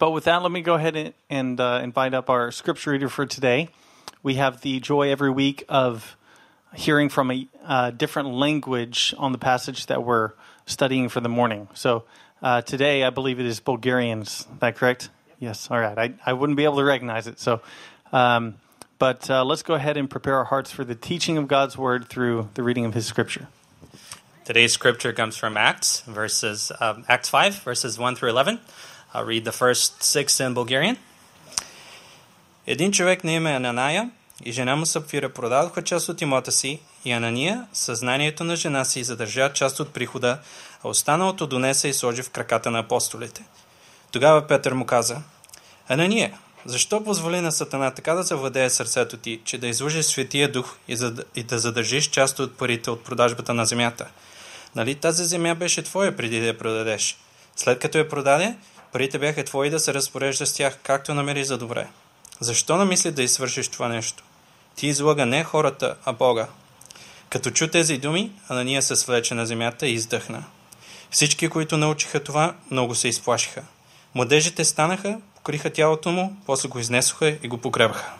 but with that, let me go ahead and, and uh, invite up our scripture reader for today. We have the joy every week of hearing from a uh, different language on the passage that we're studying for the morning. So uh, today, I believe it is Bulgarian. Is that correct? Yes. All right. I, I wouldn't be able to recognize it. So, um, but uh, let's go ahead and prepare our hearts for the teaching of God's word through the reading of His scripture. Today's scripture comes from Acts, verses um, Acts five, verses one through eleven. I'll read the first six in Bulgarian. Един човек на име Ананая и жена му Сапфира продадоха част от имота си и Анания, съзнанието на жена си, задържа част от прихода, а останалото донесе и сложи в краката на апостолите. Тогава Петър му каза, Анания, защо позволи на Сатана така да завладее сърцето ти, че да излъжеш Светия Дух и, за, и да задържиш част от парите от продажбата на земята? Нали тази земя беше твоя преди да я продадеш? След като я продаде, парите бяха твои да се разпорежда с тях, както намери за добре. Защо намисли да извършиш това нещо? Ти излага не хората, а Бога. Като чу тези думи, Анания се свлече на земята и издъхна. Всички, които научиха това, много се изплашиха. Младежите станаха, покриха тялото му, после го изнесоха и го погребаха.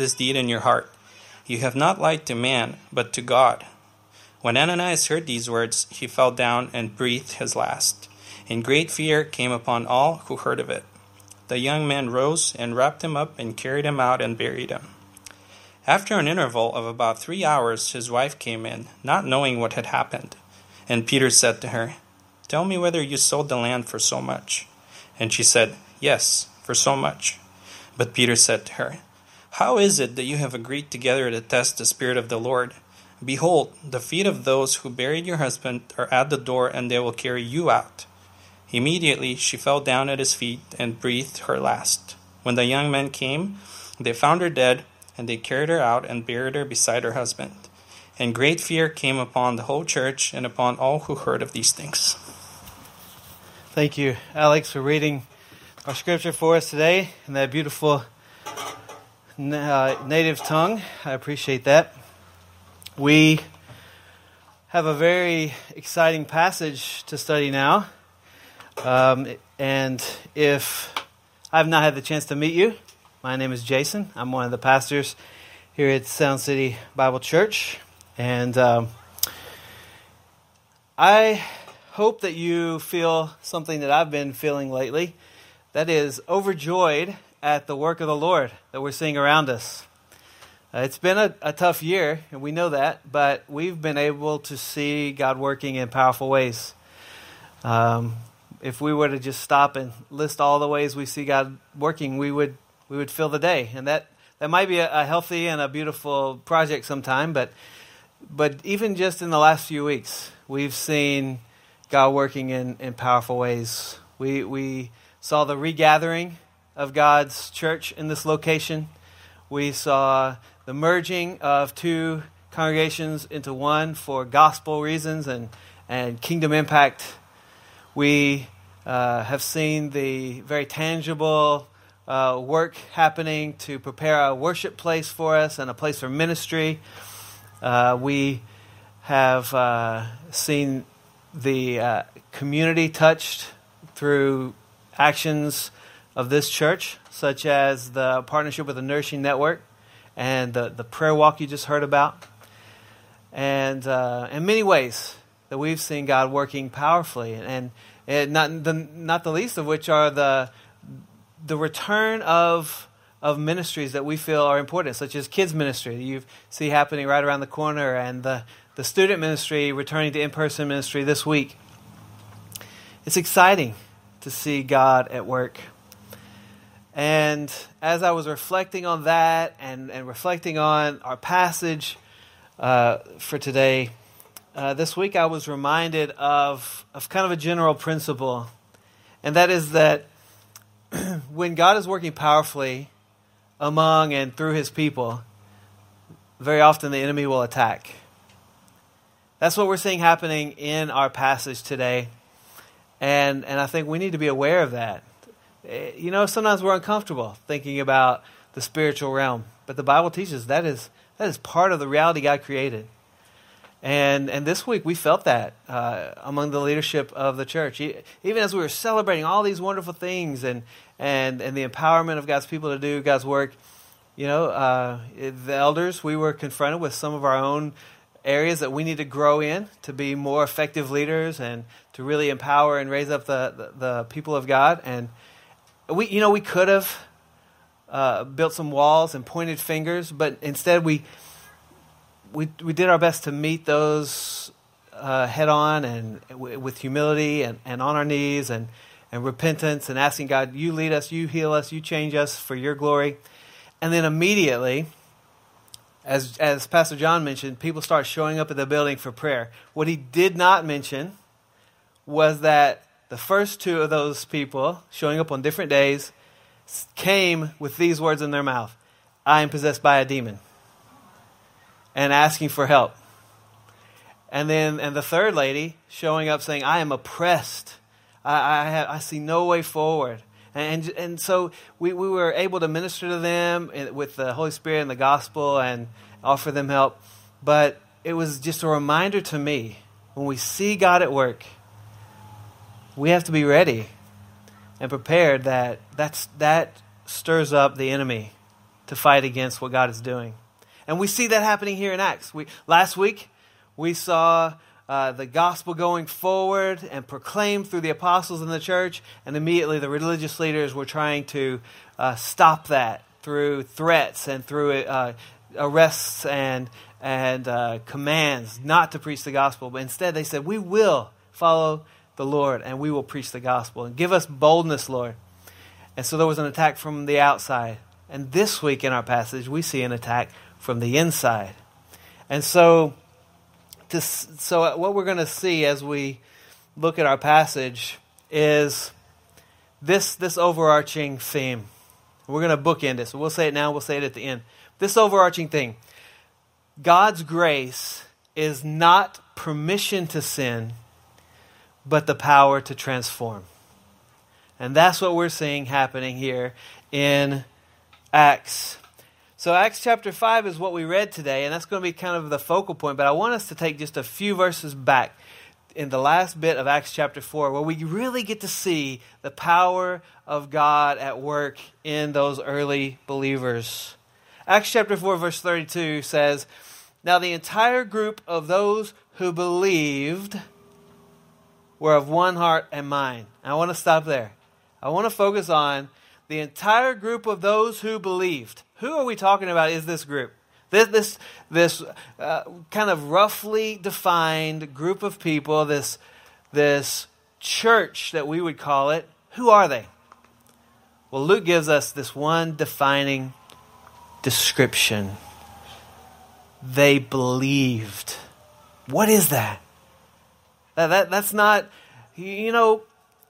this deed in your heart? You have not lied to man, but to God. When Ananias heard these words, he fell down and breathed his last. And great fear came upon all who heard of it. The young man rose and wrapped him up and carried him out and buried him. After an interval of about three hours, his wife came in, not knowing what had happened. And Peter said to her, Tell me whether you sold the land for so much. And she said, Yes, for so much. But Peter said to her, How is it that you have agreed together to test the Spirit of the Lord? Behold, the feet of those who buried your husband are at the door, and they will carry you out. Immediately she fell down at his feet and breathed her last. When the young men came, they found her dead, and they carried her out and buried her beside her husband. And great fear came upon the whole church and upon all who heard of these things. Thank you, Alex, for reading our scripture for us today and that beautiful uh, native tongue. I appreciate that. We have a very exciting passage to study now. Um, and if I've not had the chance to meet you, my name is Jason. I'm one of the pastors here at Sound City Bible Church. And um, I hope that you feel something that I've been feeling lately that is overjoyed at the work of the Lord that we're seeing around us. Uh, it's been a, a, tough year, and we know that, but we've been able to see God working in powerful ways. Um, if we were to just stop and list all the ways we see God working, we would we would fill the day, and that that might be a, a healthy and a beautiful project sometime. But but even just in the last few weeks, we've seen God working in, in powerful ways. We we saw the regathering of God's church in this location. We saw the merging of two congregations into one for gospel reasons and, and kingdom impact. We uh, have seen the very tangible uh, work happening to prepare a worship place for us and a place for ministry. Uh, we have uh, seen the uh, community touched through actions of this church, such as the partnership with the Nursing Network and the, the prayer walk you just heard about. And uh, in many ways that we've seen God working powerfully, and, and not, the, not the least of which are the, the return of, of ministries that we feel are important, such as kids' ministry that you see happening right around the corner, and the, the student ministry returning to in person ministry this week. It's exciting to see God at work. And as I was reflecting on that and, and reflecting on our passage uh, for today, uh, this week I was reminded of, of kind of a general principle, and that is that when God is working powerfully among and through his people, very often the enemy will attack. That's what we're seeing happening in our passage today. And, and I think we need to be aware of that. Eh, you know, sometimes we're uncomfortable thinking about the spiritual realm, but the Bible teaches that is, that is part of the reality God created. And, and this week we felt that uh, among the leadership of the church. Even as we were celebrating all these wonderful things and, and, and the empowerment of God's people to do God's work, you know, uh, the elders, we were confronted with some of our own areas that we need to grow in to be more effective leaders and to really empower and raise up the, the, the people of God. And we, you know, we could have uh, built some walls and pointed fingers, but instead we we we did our best to meet those uh, head on and w- with humility and, and on our knees and and repentance and asking God, you lead us, you heal us, you change us for your glory. And then immediately, as as Pastor John mentioned, people start showing up at the building for prayer. What he did not mention was that the first two of those people showing up on different days came with these words in their mouth I am possessed by a demon and asking for help. And then, and the third lady showing up saying, I am oppressed. I, I, have, I see no way forward. And, and so we, we were able to minister to them with the Holy Spirit and the gospel and offer them help. But it was just a reminder to me when we see God at work, we have to be ready and prepared that that's, that stirs up the enemy to fight against what God is doing. And we see that happening here in Acts. We, last week, we saw uh, the gospel going forward and proclaimed through the apostles in the church, and immediately the religious leaders were trying to uh, stop that through threats and through uh, arrests and, and uh, commands not to preach the gospel. But instead, they said, We will follow the Lord and we will preach the gospel. And give us boldness, Lord. And so there was an attack from the outside. And this week in our passage, we see an attack from the inside. And so, to, so what we're going to see as we look at our passage is this, this overarching theme. We're going to bookend this. We'll say it now, we'll say it at the end. This overarching thing God's grace is not permission to sin, but the power to transform. And that's what we're seeing happening here in Acts so, Acts chapter 5 is what we read today, and that's going to be kind of the focal point. But I want us to take just a few verses back in the last bit of Acts chapter 4, where we really get to see the power of God at work in those early believers. Acts chapter 4, verse 32 says, Now the entire group of those who believed were of one heart and mind. I want to stop there. I want to focus on the entire group of those who believed. Who are we talking about is this group? This, this, this uh, kind of roughly defined group of people, this, this church that we would call it, who are they? Well, Luke gives us this one defining description. They believed. What is that? That, that? That's not, you know,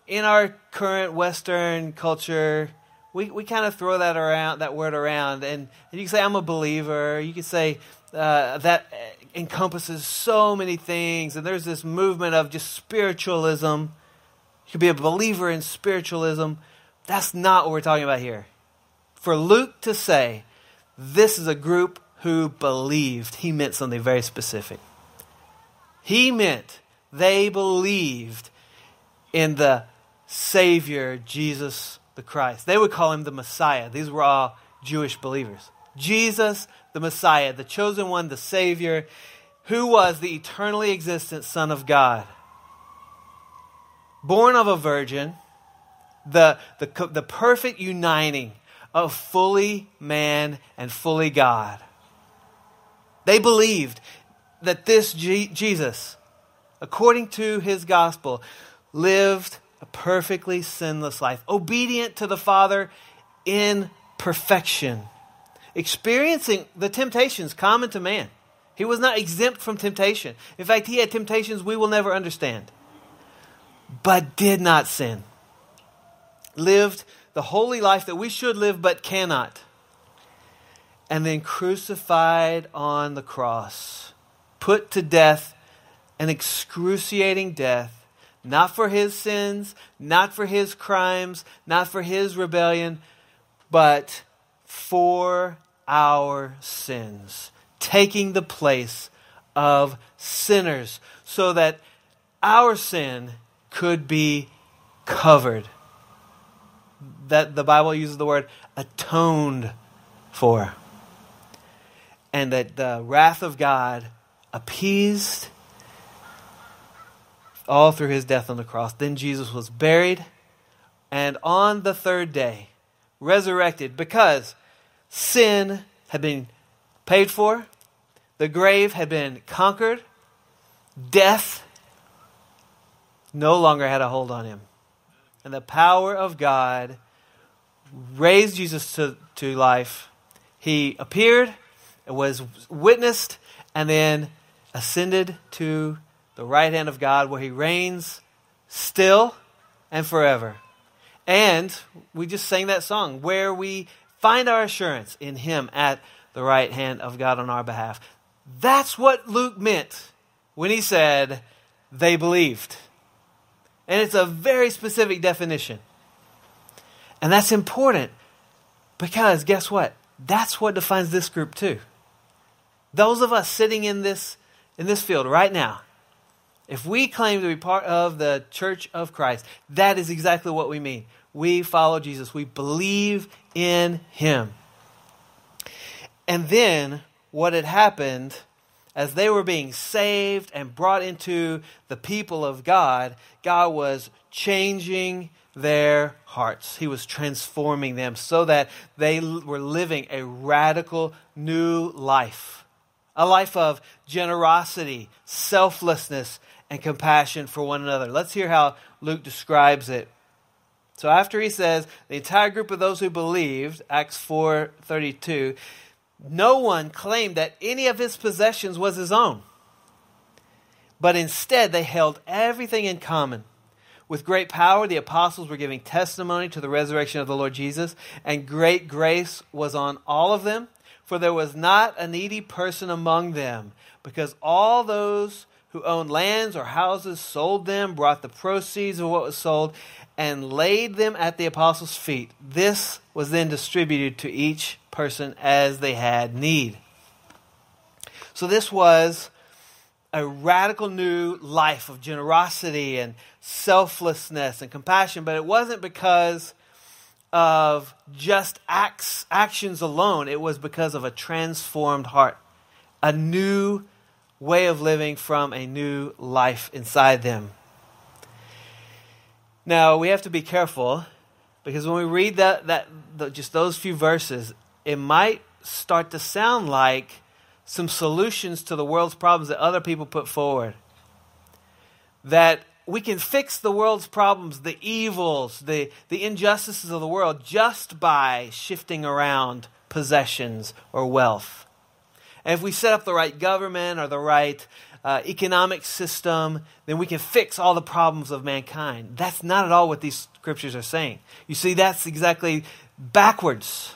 in our current Western culture, we, we kind of throw that around that word around. And, and you can say i'm a believer. You can say uh, that encompasses so many things. And there's this movement of just spiritualism. You could be a believer in spiritualism. That's not what we're talking about here. For luke to say this is a group who believed he meant something very specific. He meant they believed in the savior jesus the Christ. They would call him the Messiah. These were all Jewish believers. Jesus, the Messiah, the chosen one, the Savior, who was the eternally existent Son of God. Born of a virgin, the, the, the perfect uniting of fully man and fully God. They believed that this G- Jesus, according to his gospel, lived a perfectly sinless life, obedient to the Father in perfection, experiencing the temptations common to man. He was not exempt from temptation. In fact, he had temptations we will never understand, but did not sin. Lived the holy life that we should live but cannot. And then crucified on the cross, put to death an excruciating death, not for his sins, not for his crimes, not for his rebellion, but for our sins, taking the place of sinners so that our sin could be covered. That the Bible uses the word atoned for. And that the wrath of God appeased all through his death on the cross. Then Jesus was buried, and on the third day, resurrected because sin had been paid for, the grave had been conquered, death no longer had a hold on him. And the power of God raised Jesus to, to life. He appeared, was witnessed, and then ascended to the right hand of God where he reigns still and forever. And we just sang that song where we find our assurance in him at the right hand of God on our behalf. That's what Luke meant when he said they believed. And it's a very specific definition. And that's important because guess what? That's what defines this group too. Those of us sitting in this in this field right now, if we claim to be part of the church of Christ, that is exactly what we mean. We follow Jesus. We believe in him. And then what had happened as they were being saved and brought into the people of God, God was changing their hearts. He was transforming them so that they were living a radical new life. A life of generosity, selflessness, and compassion for one another. Let's hear how Luke describes it. So after he says the entire group of those who believed, Acts 4:32, no one claimed that any of his possessions was his own. But instead they held everything in common. With great power the apostles were giving testimony to the resurrection of the Lord Jesus, and great grace was on all of them, for there was not a needy person among them, because all those who owned lands or houses sold them, brought the proceeds of what was sold, and laid them at the apostles' feet. This was then distributed to each person as they had need. So, this was a radical new life of generosity and selflessness and compassion, but it wasn't because of just acts, actions alone. It was because of a transformed heart, a new way of living from a new life inside them. Now, we have to be careful because when we read that, that the, just those few verses, it might start to sound like some solutions to the world's problems that other people put forward. That we can fix the world's problems, the evils, the, the injustices of the world, just by shifting around possessions or wealth. And if we set up the right government or the right uh, economic system, then we can fix all the problems of mankind. That's not at all what these scriptures are saying. You see, that's exactly backwards.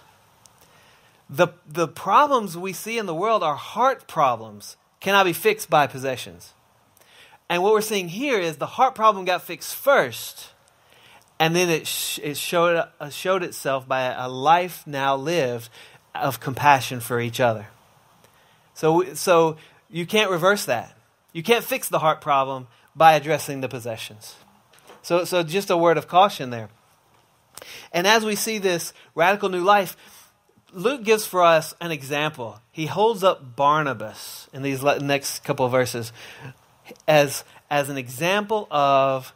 The, the problems we see in the world are heart problems, cannot be fixed by possessions. And what we're seeing here is the heart problem got fixed first, and then it, sh- it showed, uh, showed itself by a life now lived of compassion for each other. So, so you can't reverse that. You can't fix the heart problem by addressing the possessions. So, so just a word of caution there. And as we see this radical new life, Luke gives for us an example. He holds up Barnabas in these next couple of verses as, as an example of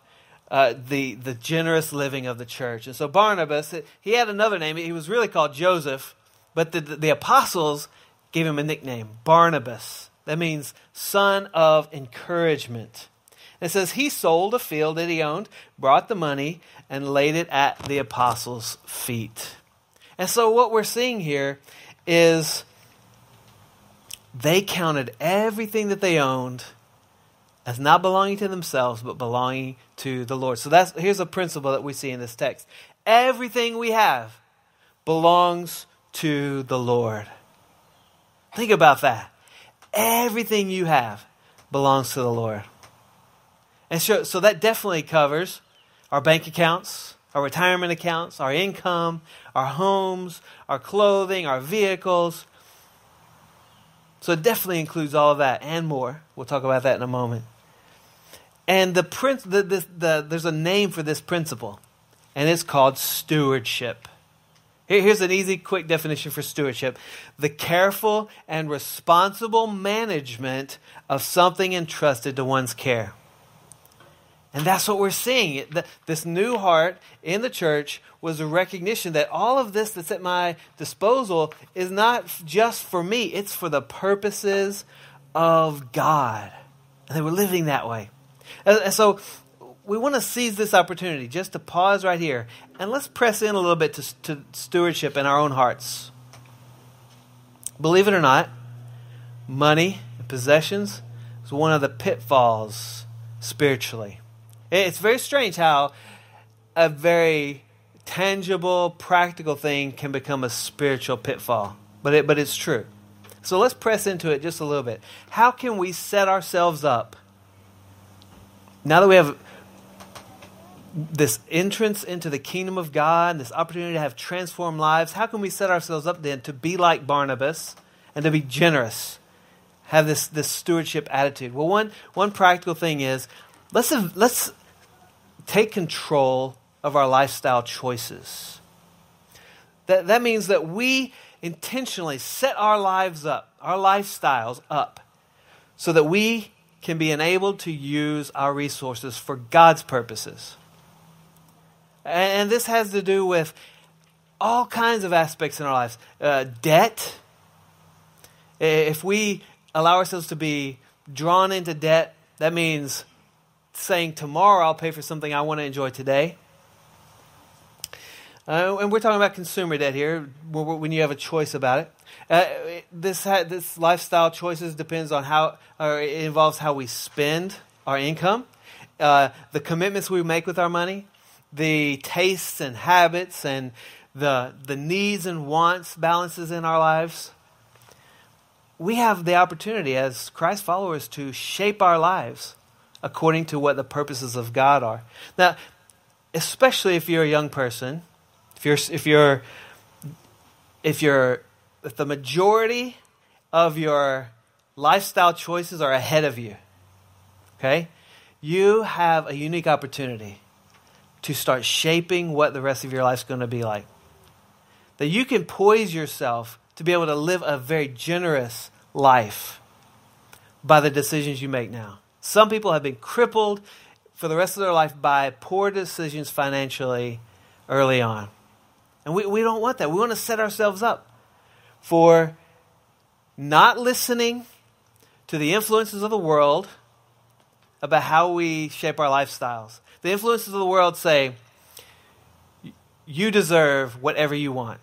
uh, the, the generous living of the church. And so Barnabas, he had another name. He was really called Joseph, but the, the, the apostles gave him a nickname, Barnabas. That means son of encouragement. It says he sold a field that he owned, brought the money, and laid it at the apostles' feet. And so what we're seeing here is they counted everything that they owned as not belonging to themselves, but belonging to the Lord. So that's here's a principle that we see in this text. Everything we have belongs to the Lord. Think about that. Everything you have belongs to the Lord. And so, so that definitely covers our bank accounts, our retirement accounts, our income, our homes, our clothing, our vehicles. So it definitely includes all of that and more. We'll talk about that in a moment. And the, prince, the, the, the, there's a name for this principle, and it's called stewardship. Here's an easy, quick definition for stewardship the careful and responsible management of something entrusted to one's care. And that's what we're seeing. This new heart in the church was a recognition that all of this that's at my disposal is not just for me, it's for the purposes of God. And they were living that way. And so we want to seize this opportunity just to pause right here and let's press in a little bit to, to stewardship in our own hearts. Believe it or not, money and possessions is one of the pitfalls spiritually. It's very strange how a very tangible, practical thing can become a spiritual pitfall, but it, but it's true. So let's press into it just a little bit. How can we set ourselves up now that we have this entrance into the kingdom of God, this opportunity to have transformed lives, how can we set ourselves up then to be like Barnabas and to be generous? Have this, this stewardship attitude. Well, one, one practical thing is let's, let's take control of our lifestyle choices. That, that means that we intentionally set our lives up, our lifestyles up, so that we can be enabled to use our resources for God's purposes. And this has to do with all kinds of aspects in our lives. Uh, debt. If we allow ourselves to be drawn into debt, that means saying, Tomorrow I'll pay for something I want to enjoy today. Uh, and we're talking about consumer debt here when you have a choice about it. Uh, this ha- this lifestyle choices depends on how, or it involves how we spend our income, uh, the commitments we make with our money, the tastes and habits and the, the needs and wants balances in our lives, we have the opportunity as Christ followers to shape our lives according to what the purposes of God are. Now, especially if you're a young person, if you're if you're if you're if the majority of your lifestyle choices are ahead of you, okay? You have a unique opportunity to start shaping what the rest of your life is going to be like. That you can poise yourself to be able to live a very generous life by the decisions you make now. Some people have been crippled for the rest of their life by poor decisions financially early on. And we, we don't want that. We want to set ourselves up for not listening to the influences of the world about how we shape our lifestyles. The influences of the world say, you deserve whatever you want.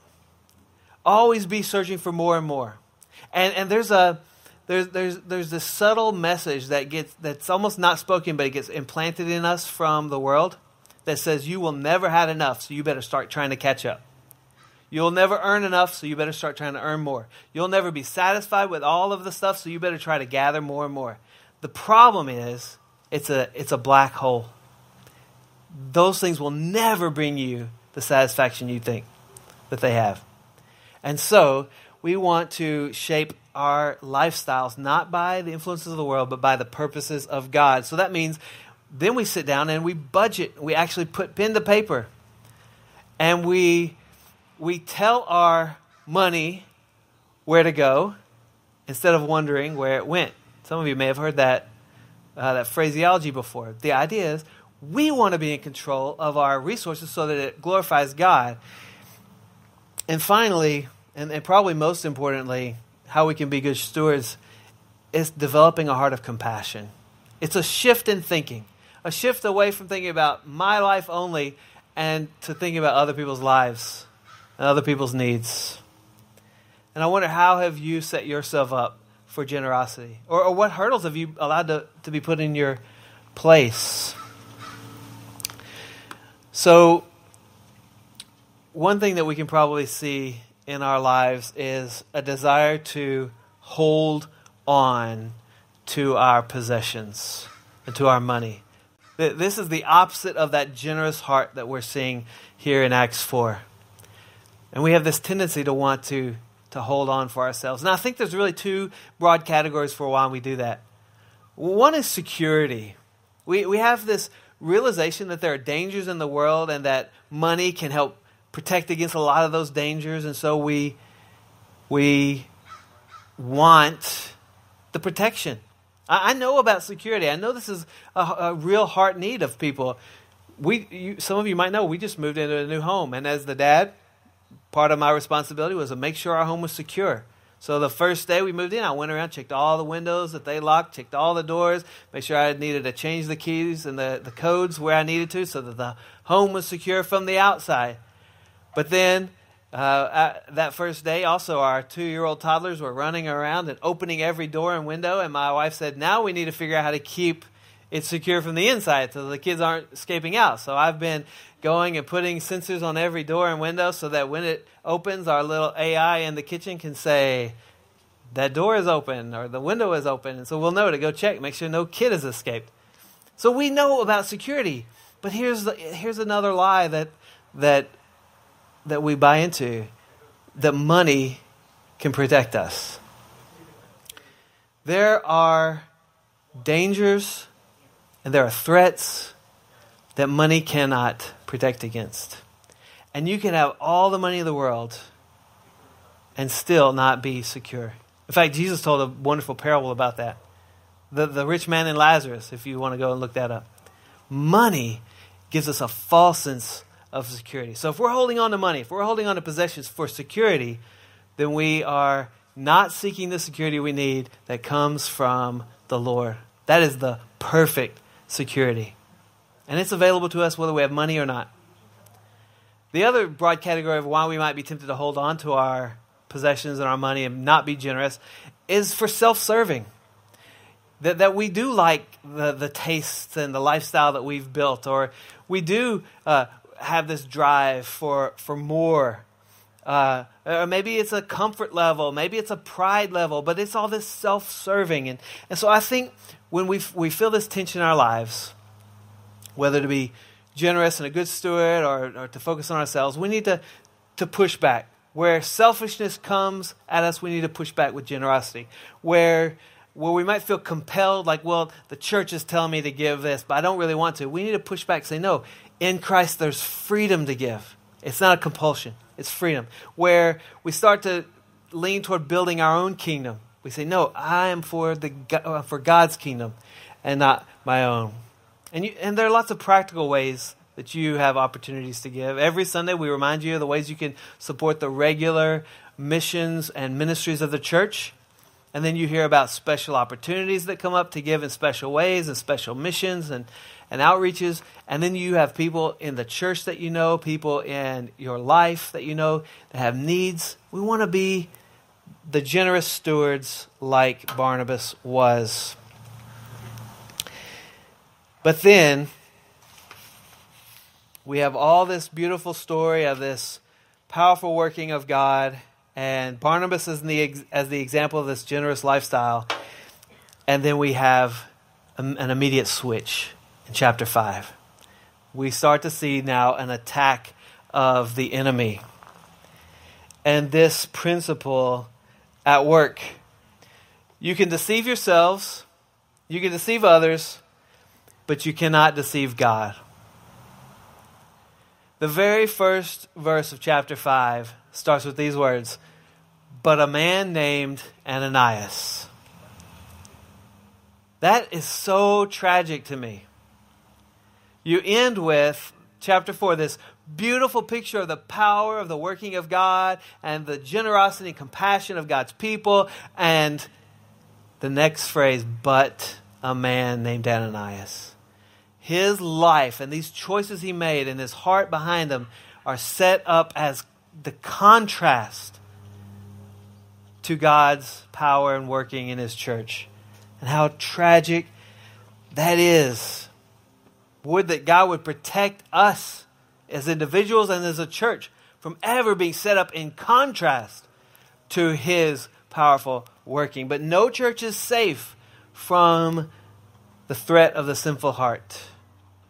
Always be searching for more and more. And, and there's a there's, there's, there's this subtle message that gets that's almost not spoken, but it gets implanted in us from the world that says you will never have enough, so you better start trying to catch up. You'll never earn enough, so you better start trying to earn more. You'll never be satisfied with all of the stuff, so you better try to gather more and more. The problem is it's a it's a black hole those things will never bring you the satisfaction you think that they have. And so, we want to shape our lifestyles not by the influences of the world, but by the purposes of God. So that means then we sit down and we budget. We actually put pen to paper. And we we tell our money where to go instead of wondering where it went. Some of you may have heard that uh, that phraseology before. The idea is we want to be in control of our resources so that it glorifies God. And finally, and, and probably most importantly, how we can be good stewards is developing a heart of compassion. It's a shift in thinking, a shift away from thinking about my life only and to thinking about other people's lives and other people's needs. And I wonder how have you set yourself up for generosity? Or, or what hurdles have you allowed to, to be put in your place? So, one thing that we can probably see in our lives is a desire to hold on to our possessions and to our money. This is the opposite of that generous heart that we're seeing here in Acts 4. And we have this tendency to want to, to hold on for ourselves. And I think there's really two broad categories for why we do that. One is security. We, we have this realization that there are dangers in the world and that money can help protect against a lot of those dangers. And so we, we want the protection. I, I know about security. I know this is a, a real heart need of people. We, you, some of you might know, we just moved into a new home. And as the dad, part of my responsibility was to make sure our home was secure. So the first day we moved in, I went around, checked all the windows that they locked, checked all the doors, made sure I needed to change the keys and the, the codes where I needed to so that the home was secure from the outside. But then uh, that first day, also, our two year old toddlers were running around and opening every door and window. And my wife said, Now we need to figure out how to keep it secure from the inside so the kids aren't escaping out. So I've been going and putting sensors on every door and window so that when it opens, our little AI in the kitchen can say, That door is open or the window is open. And so we'll know to go check, make sure no kid has escaped. So we know about security. But here's, the, here's another lie that, that that we buy into that money can protect us. There are dangers and there are threats that money cannot protect against. And you can have all the money in the world and still not be secure. In fact, Jesus told a wonderful parable about that. The, the rich man and Lazarus, if you want to go and look that up. Money gives us a false sense of security. So if we're holding on to money, if we're holding on to possessions for security, then we are not seeking the security we need that comes from the Lord. That is the perfect security. And it's available to us whether we have money or not. The other broad category of why we might be tempted to hold on to our possessions and our money and not be generous is for self serving. That, that we do like the, the tastes and the lifestyle that we've built, or we do uh, have this drive for, for more. Uh, or maybe it's a comfort level, maybe it's a pride level, but it's all this self serving. And, and so I think when we, we feel this tension in our lives, whether to be generous and a good steward or, or to focus on ourselves, we need to, to push back. Where selfishness comes at us, we need to push back with generosity. Where where we might feel compelled, like, well, the church is telling me to give this, but I don't really want to. We need to push back say, no, in Christ, there's freedom to give. It's not a compulsion, it's freedom. Where we start to lean toward building our own kingdom. We say, no, I am for, the, for God's kingdom and not my own. And, you, and there are lots of practical ways that you have opportunities to give. Every Sunday, we remind you of the ways you can support the regular missions and ministries of the church. And then you hear about special opportunities that come up to give in special ways and special missions and, and outreaches. And then you have people in the church that you know, people in your life that you know that have needs. We want to be the generous stewards like Barnabas was. But then we have all this beautiful story of this powerful working of God and Barnabas as the, as the example of this generous lifestyle. And then we have an immediate switch in chapter 5. We start to see now an attack of the enemy. And this principle at work. You can deceive yourselves, you can deceive others, but you cannot deceive God. The very first verse of chapter 5 starts with these words But a man named Ananias. That is so tragic to me. You end with chapter 4, this beautiful picture of the power of the working of God and the generosity and compassion of God's people. And the next phrase, but a man named Ananias his life and these choices he made and his heart behind them are set up as the contrast to God's power and working in His church. And how tragic that is. Would that God would protect us as individuals and as a church from ever being set up in contrast to His powerful working. But no church is safe from the threat of the sinful heart.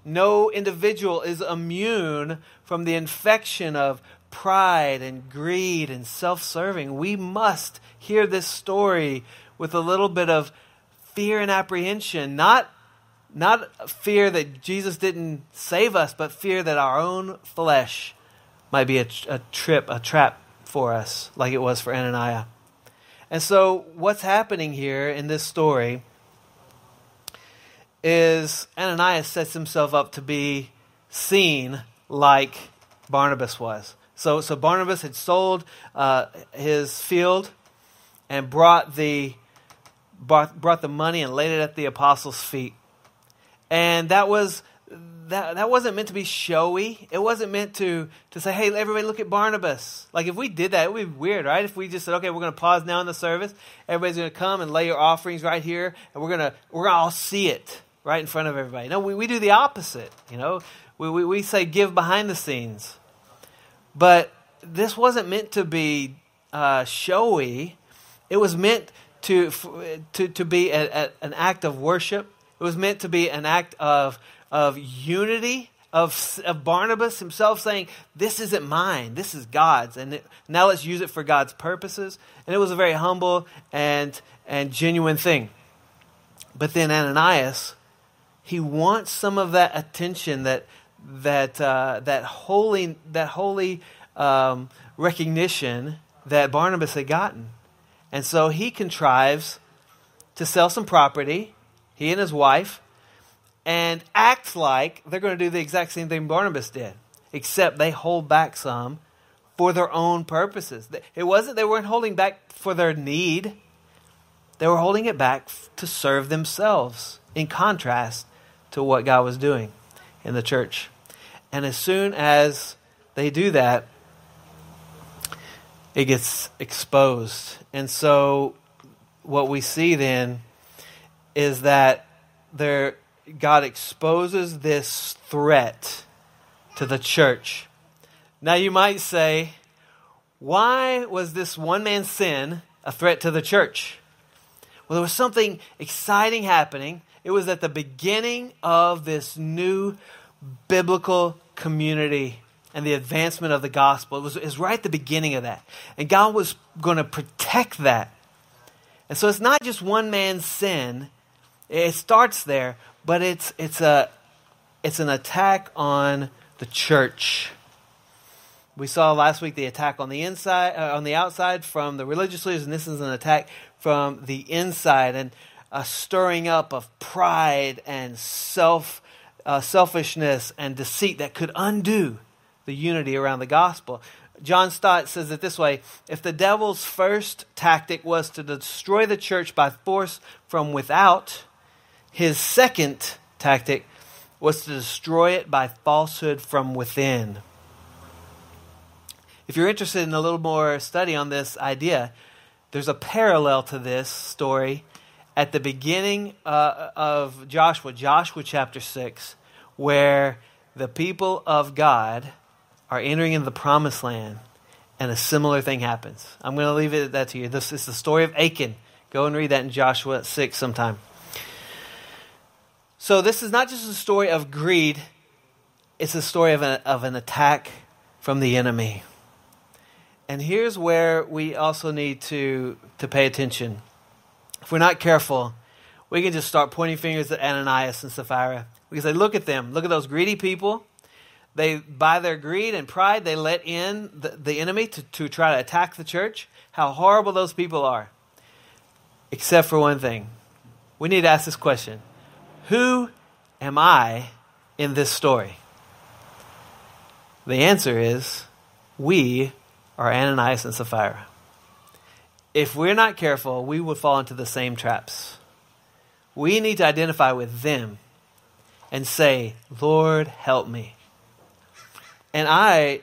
No individual is immune from the infection of pride and greed and self serving. We must hear this story with a little bit of fear and apprehension, not, not fear that Jesus didn't save us, but fear that our own flesh might be a, a trip, a trap for us, like it was for Ananias. And so, what's happening here in this story is Ananias sets himself up to be seen like Barnabas was. So, so Barnabas had sold uh, his field and brought the brought, brought the money and laid it at the apostles' feet, and that was that, that wasn't meant to be showy. It wasn't meant to, to say, hey, everybody look at Barnabas. Like, if we did that, it would be weird, right? If we just said, okay, we're going to pause now in the service. Everybody's going to come and lay your offerings right here, and we're going to we're gonna all see it right in front of everybody. No, we, we do the opposite, you know. We, we, we say give behind the scenes. But this wasn't meant to be uh, showy. It was meant to, to, to be a, a, an act of worship. It was meant to be an act of, of unity, of, of Barnabas himself saying, This isn't mine, this is God's. And it, now let's use it for God's purposes. And it was a very humble and, and genuine thing. But then Ananias, he wants some of that attention that that uh, that holy that holy um, recognition that Barnabas had gotten, and so he contrives to sell some property, he and his wife, and acts like they're going to do the exact same thing Barnabas did, except they hold back some for their own purposes. It wasn't they weren't holding back for their need; they were holding it back to serve themselves. In contrast to what God was doing in the church. And as soon as they do that, it gets exposed. And so what we see then is that there God exposes this threat to the church. Now you might say, why was this one man's sin a threat to the church? Well, there was something exciting happening. It was at the beginning of this new biblical community and the advancement of the gospel. It was, it was right at the beginning of that. And God was going to protect that. And so it's not just one man's sin. It starts there, but it's, it's, a, it's an attack on the church. We saw last week the attack on the inside, uh, on the outside from the religious leaders, and this is an attack from the inside, and a stirring up of pride and self uh, selfishness and deceit that could undo the unity around the gospel. John Stott says it this way If the devil's first tactic was to destroy the church by force from without, his second tactic was to destroy it by falsehood from within. If you're interested in a little more study on this idea, there's a parallel to this story at the beginning uh, of Joshua, Joshua chapter 6, where the people of God are entering into the promised land and a similar thing happens. I'm going to leave it at that to you. This is the story of Achan. Go and read that in Joshua 6 sometime. So, this is not just a story of greed, it's a story of, a, of an attack from the enemy. And here's where we also need to, to pay attention if we're not careful, we can just start pointing fingers at Ananias and Sapphira. We can say, look at them. Look at those greedy people. They, by their greed and pride, they let in the, the enemy to, to try to attack the church. How horrible those people are. Except for one thing. We need to ask this question Who am I in this story? The answer is we are Ananias and Sapphira if we're not careful, we will fall into the same traps. We need to identify with them and say, Lord, help me. And I,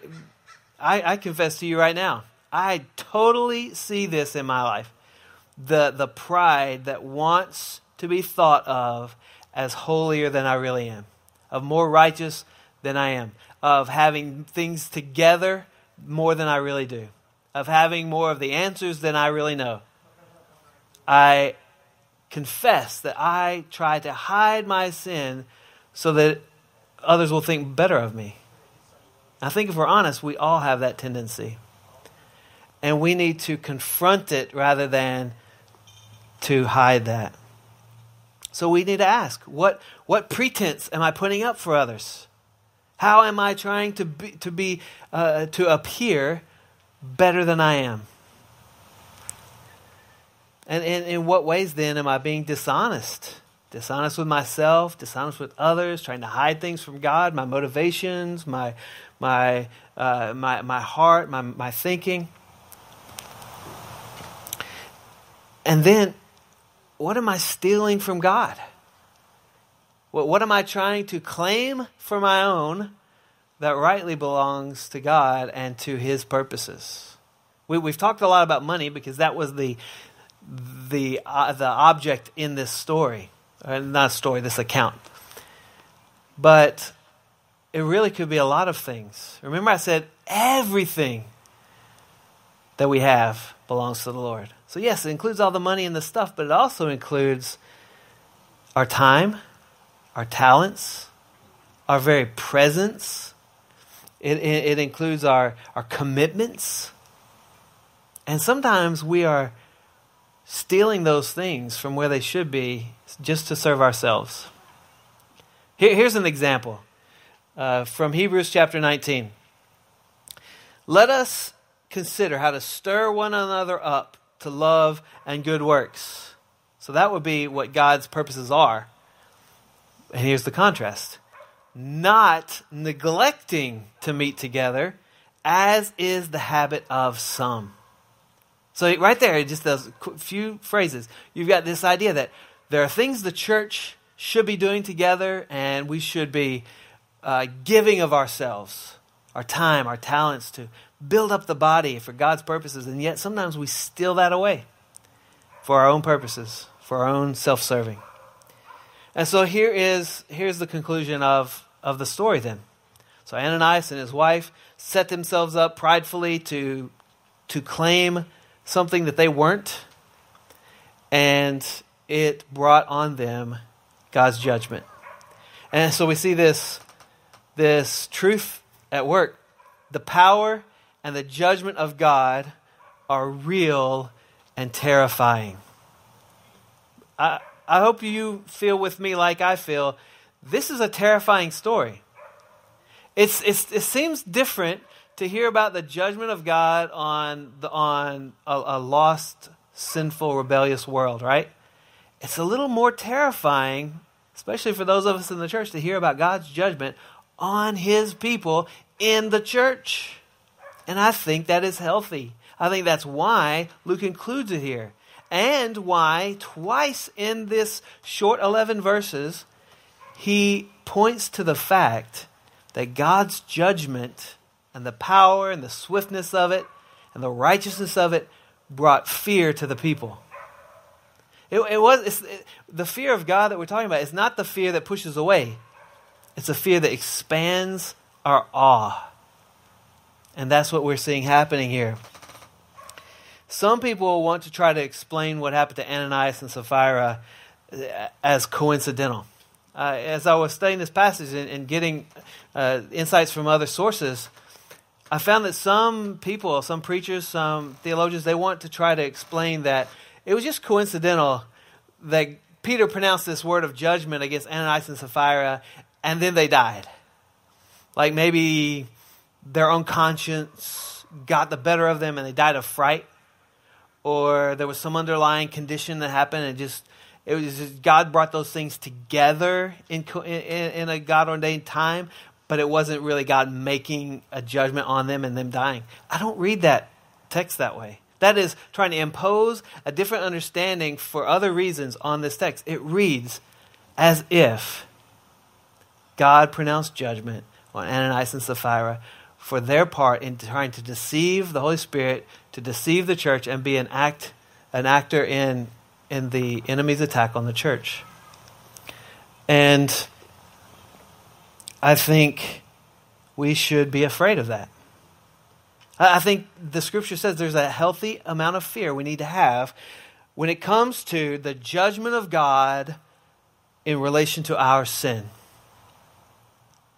I, I confess to you right now, I totally see this in my life. The, the pride that wants to be thought of as holier than I really am, of more righteous than I am, of having things together more than I really do, of having more of the answers than I really know. I confess that I try to hide my sin so that others will think better of me. I think if we're honest, we all have that tendency. And we need to confront it rather than to hide that. So we need to ask what, what pretense am I putting up for others? How am I trying to be, to, be uh, to appear better than I am? And in, in what ways then am I being dishonest? Dishonest with myself, dishonest with others, trying to hide things from God, my motivations, my, my, uh, my, my heart, my, my thinking. And then, what am I stealing from God? What, what am I trying to claim for my own that rightly belongs to God and to His purposes? We, we've talked a lot about money because that was the, the, uh, the object in this story. Uh, not story, this account. But it really could be a lot of things. Remember, I said everything that we have belongs to the Lord. So, yes, it includes all the money and the stuff, but it also includes our time, our talents, our very presence. It, it, it includes our, our commitments. And sometimes we are stealing those things from where they should be just to serve ourselves. Here, here's an example uh, from Hebrews chapter 19. Let us consider how to stir one another up to love and good works. So that would be what God's purposes are. And here's the contrast not neglecting to meet together, as is the habit of some. So, right there, just those few phrases, you've got this idea that there are things the church should be doing together, and we should be uh, giving of ourselves, our time, our talents to build up the body for God's purposes, and yet sometimes we steal that away for our own purposes, for our own self serving. And so here is here's the conclusion of, of the story then. So Ananias and his wife set themselves up pridefully to, to claim something that they weren't, and it brought on them God's judgment. And so we see this, this truth at work. The power and the judgment of God are real and terrifying. I, I hope you feel with me like I feel. This is a terrifying story. It's, it's, it seems different to hear about the judgment of God on, the, on a, a lost, sinful, rebellious world, right? It's a little more terrifying, especially for those of us in the church, to hear about God's judgment on his people in the church. And I think that is healthy. I think that's why Luke includes it here. And why, twice in this short 11 verses, he points to the fact that God's judgment and the power and the swiftness of it and the righteousness of it brought fear to the people. It, it was it, the fear of God that we're talking about is not the fear that pushes away. It's a fear that expands our awe. And that's what we're seeing happening here. Some people want to try to explain what happened to Ananias and Sapphira uh, as coincidental. Uh, as I was studying this passage and, and getting uh, insights from other sources, I found that some people, some preachers, some theologians, they want to try to explain that it was just coincidental that Peter pronounced this word of judgment against Ananias and Sapphira, and then they died. Like maybe their own conscience got the better of them and they died of fright, or there was some underlying condition that happened and just it was just, God brought those things together in, in, in a God ordained time, but it wasn't really God making a judgment on them and them dying. I don't read that text that way. That is trying to impose a different understanding for other reasons on this text. It reads as if God pronounced judgment on Ananias and Sapphira for their part in trying to deceive the Holy Spirit, to deceive the church, and be an act an actor in in the enemy's attack on the church. And I think we should be afraid of that. I think the scripture says there's a healthy amount of fear we need to have when it comes to the judgment of God in relation to our sin.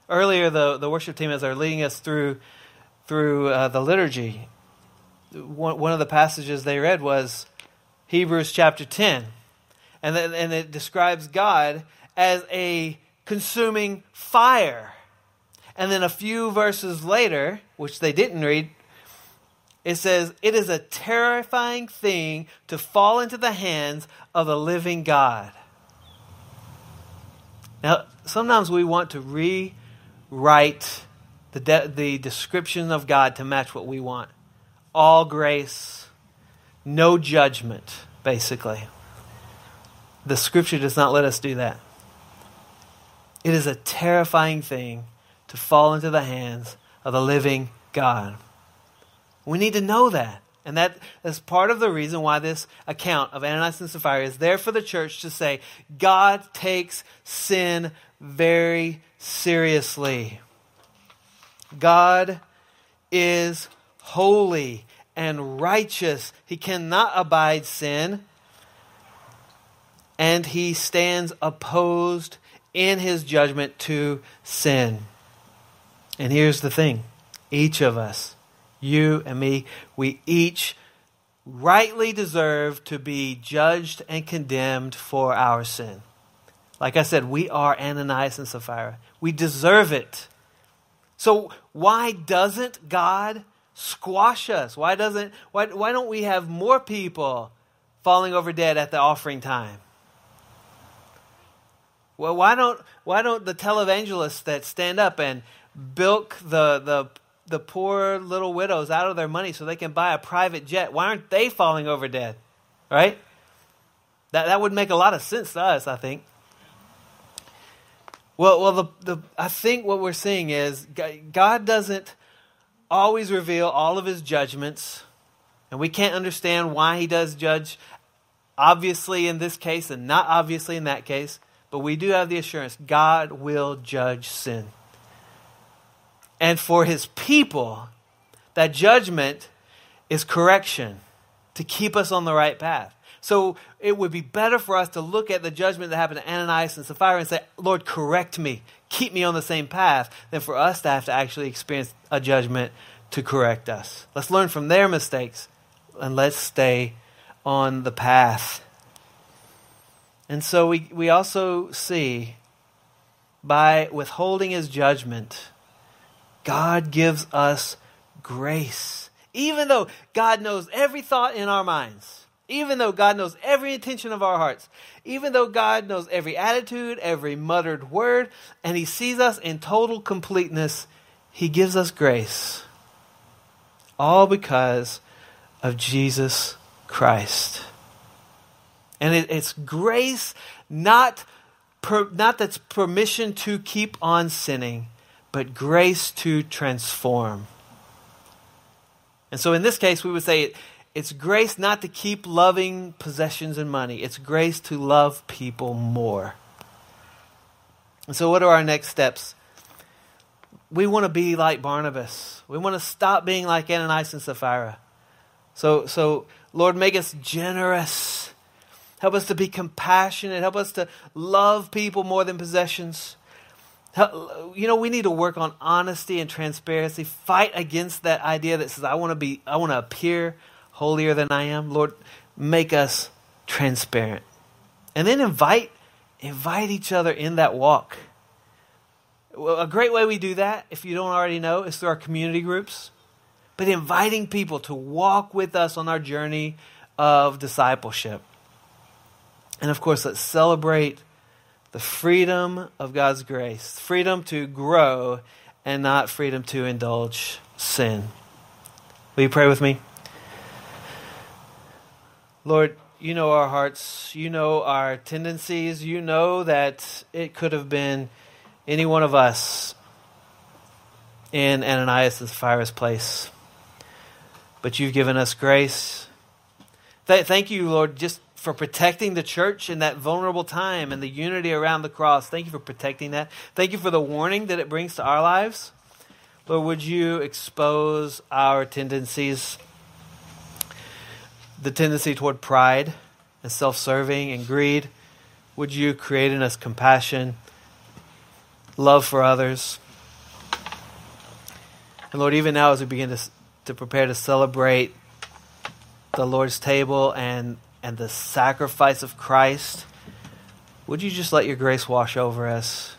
Earlier, the, the worship team, as they're leading us through, through uh, the liturgy, one, one of the passages they read was Hebrews chapter 10. And, then, and it describes God as a consuming fire. And then a few verses later, which they didn't read, it says, It is a terrifying thing to fall into the hands of the living God. Now, sometimes we want to rewrite the, de- the description of God to match what we want. All grace, no judgment, basically. The scripture does not let us do that. It is a terrifying thing to fall into the hands of the living God. We need to know that. And that is part of the reason why this account of Ananias and Sapphira is there for the church to say God takes sin very seriously. God is holy and righteous. He cannot abide sin. And he stands opposed in his judgment to sin. And here's the thing each of us you and me, we each rightly deserve to be judged and condemned for our sin. Like I said, we are Ananias and Sapphira. We deserve it. So why doesn't God squash us? Why doesn't why, why don't we have more people falling over dead at the offering time? Well, why don't why don't the televangelists that stand up and bilk the the the poor little widows out of their money so they can buy a private jet. Why aren't they falling over dead? Right? That, that would make a lot of sense to us, I think. Well, well, the, the, I think what we're seeing is God doesn't always reveal all of his judgments, and we can't understand why he does judge obviously in this case and not obviously in that case, but we do have the assurance God will judge sin and for his people, that judgment is correction to keep us on the right path. So it would be better for us to look at the judgment that happened to Ananias and Sapphira and say, Lord, correct me, keep me on the same path, than for us to have to actually experience a judgment to correct us. Let's learn from their mistakes and let's stay on the path. And so we, we also see by withholding his judgment, God gives us grace. Even though God knows every thought in our minds, even though God knows every intention of our hearts, even though God knows every attitude, every muttered word, and He sees us in total completeness, He gives us grace. All because of Jesus Christ. And it, it's grace, not, per, not that's permission to keep on sinning, but grace to transform. And so in this case, we would say it's grace not to keep loving possessions and money, it's grace to love people more. And so, what are our next steps? We want to be like Barnabas. We want to stop being like Ananias and Sapphira. So, so Lord, make us generous. Help us to be compassionate. Help us to love people more than possessions. You know, we need to work on honesty and transparency. Fight against that idea that says, I want to be, I want to appear holier than I am. Lord, make us transparent. And then invite, invite each other in that walk. Well, a great way we do that, if you don't already know, is through our community groups. But inviting people to walk with us on our journey of discipleship. And of course, let's celebrate the freedom of God's grace, freedom to grow and not freedom to indulge sin. Will you pray with me? Lord, you know our hearts, you know our tendencies, you know that it could have been any one of us in Ananias and Sapphira's place. But you've given us grace. Th- thank you, Lord, just for protecting the church in that vulnerable time and the unity around the cross. Thank you for protecting that. Thank you for the warning that it brings to our lives. Lord, would you expose our tendencies, the tendency toward pride and self serving and greed? Would you create in us compassion, love for others? And Lord, even now as we begin to, to prepare to celebrate the Lord's table and, and the sacrifice of Christ, would you just let your grace wash over us,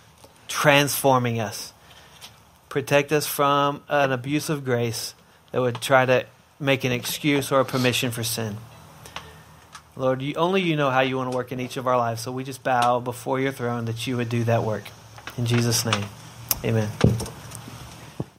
transforming us? Protect us from an abuse of grace that would try to make an excuse or a permission for sin. Lord, you, only you know how you want to work in each of our lives, so we just bow before your throne that you would do that work. In Jesus' name, amen.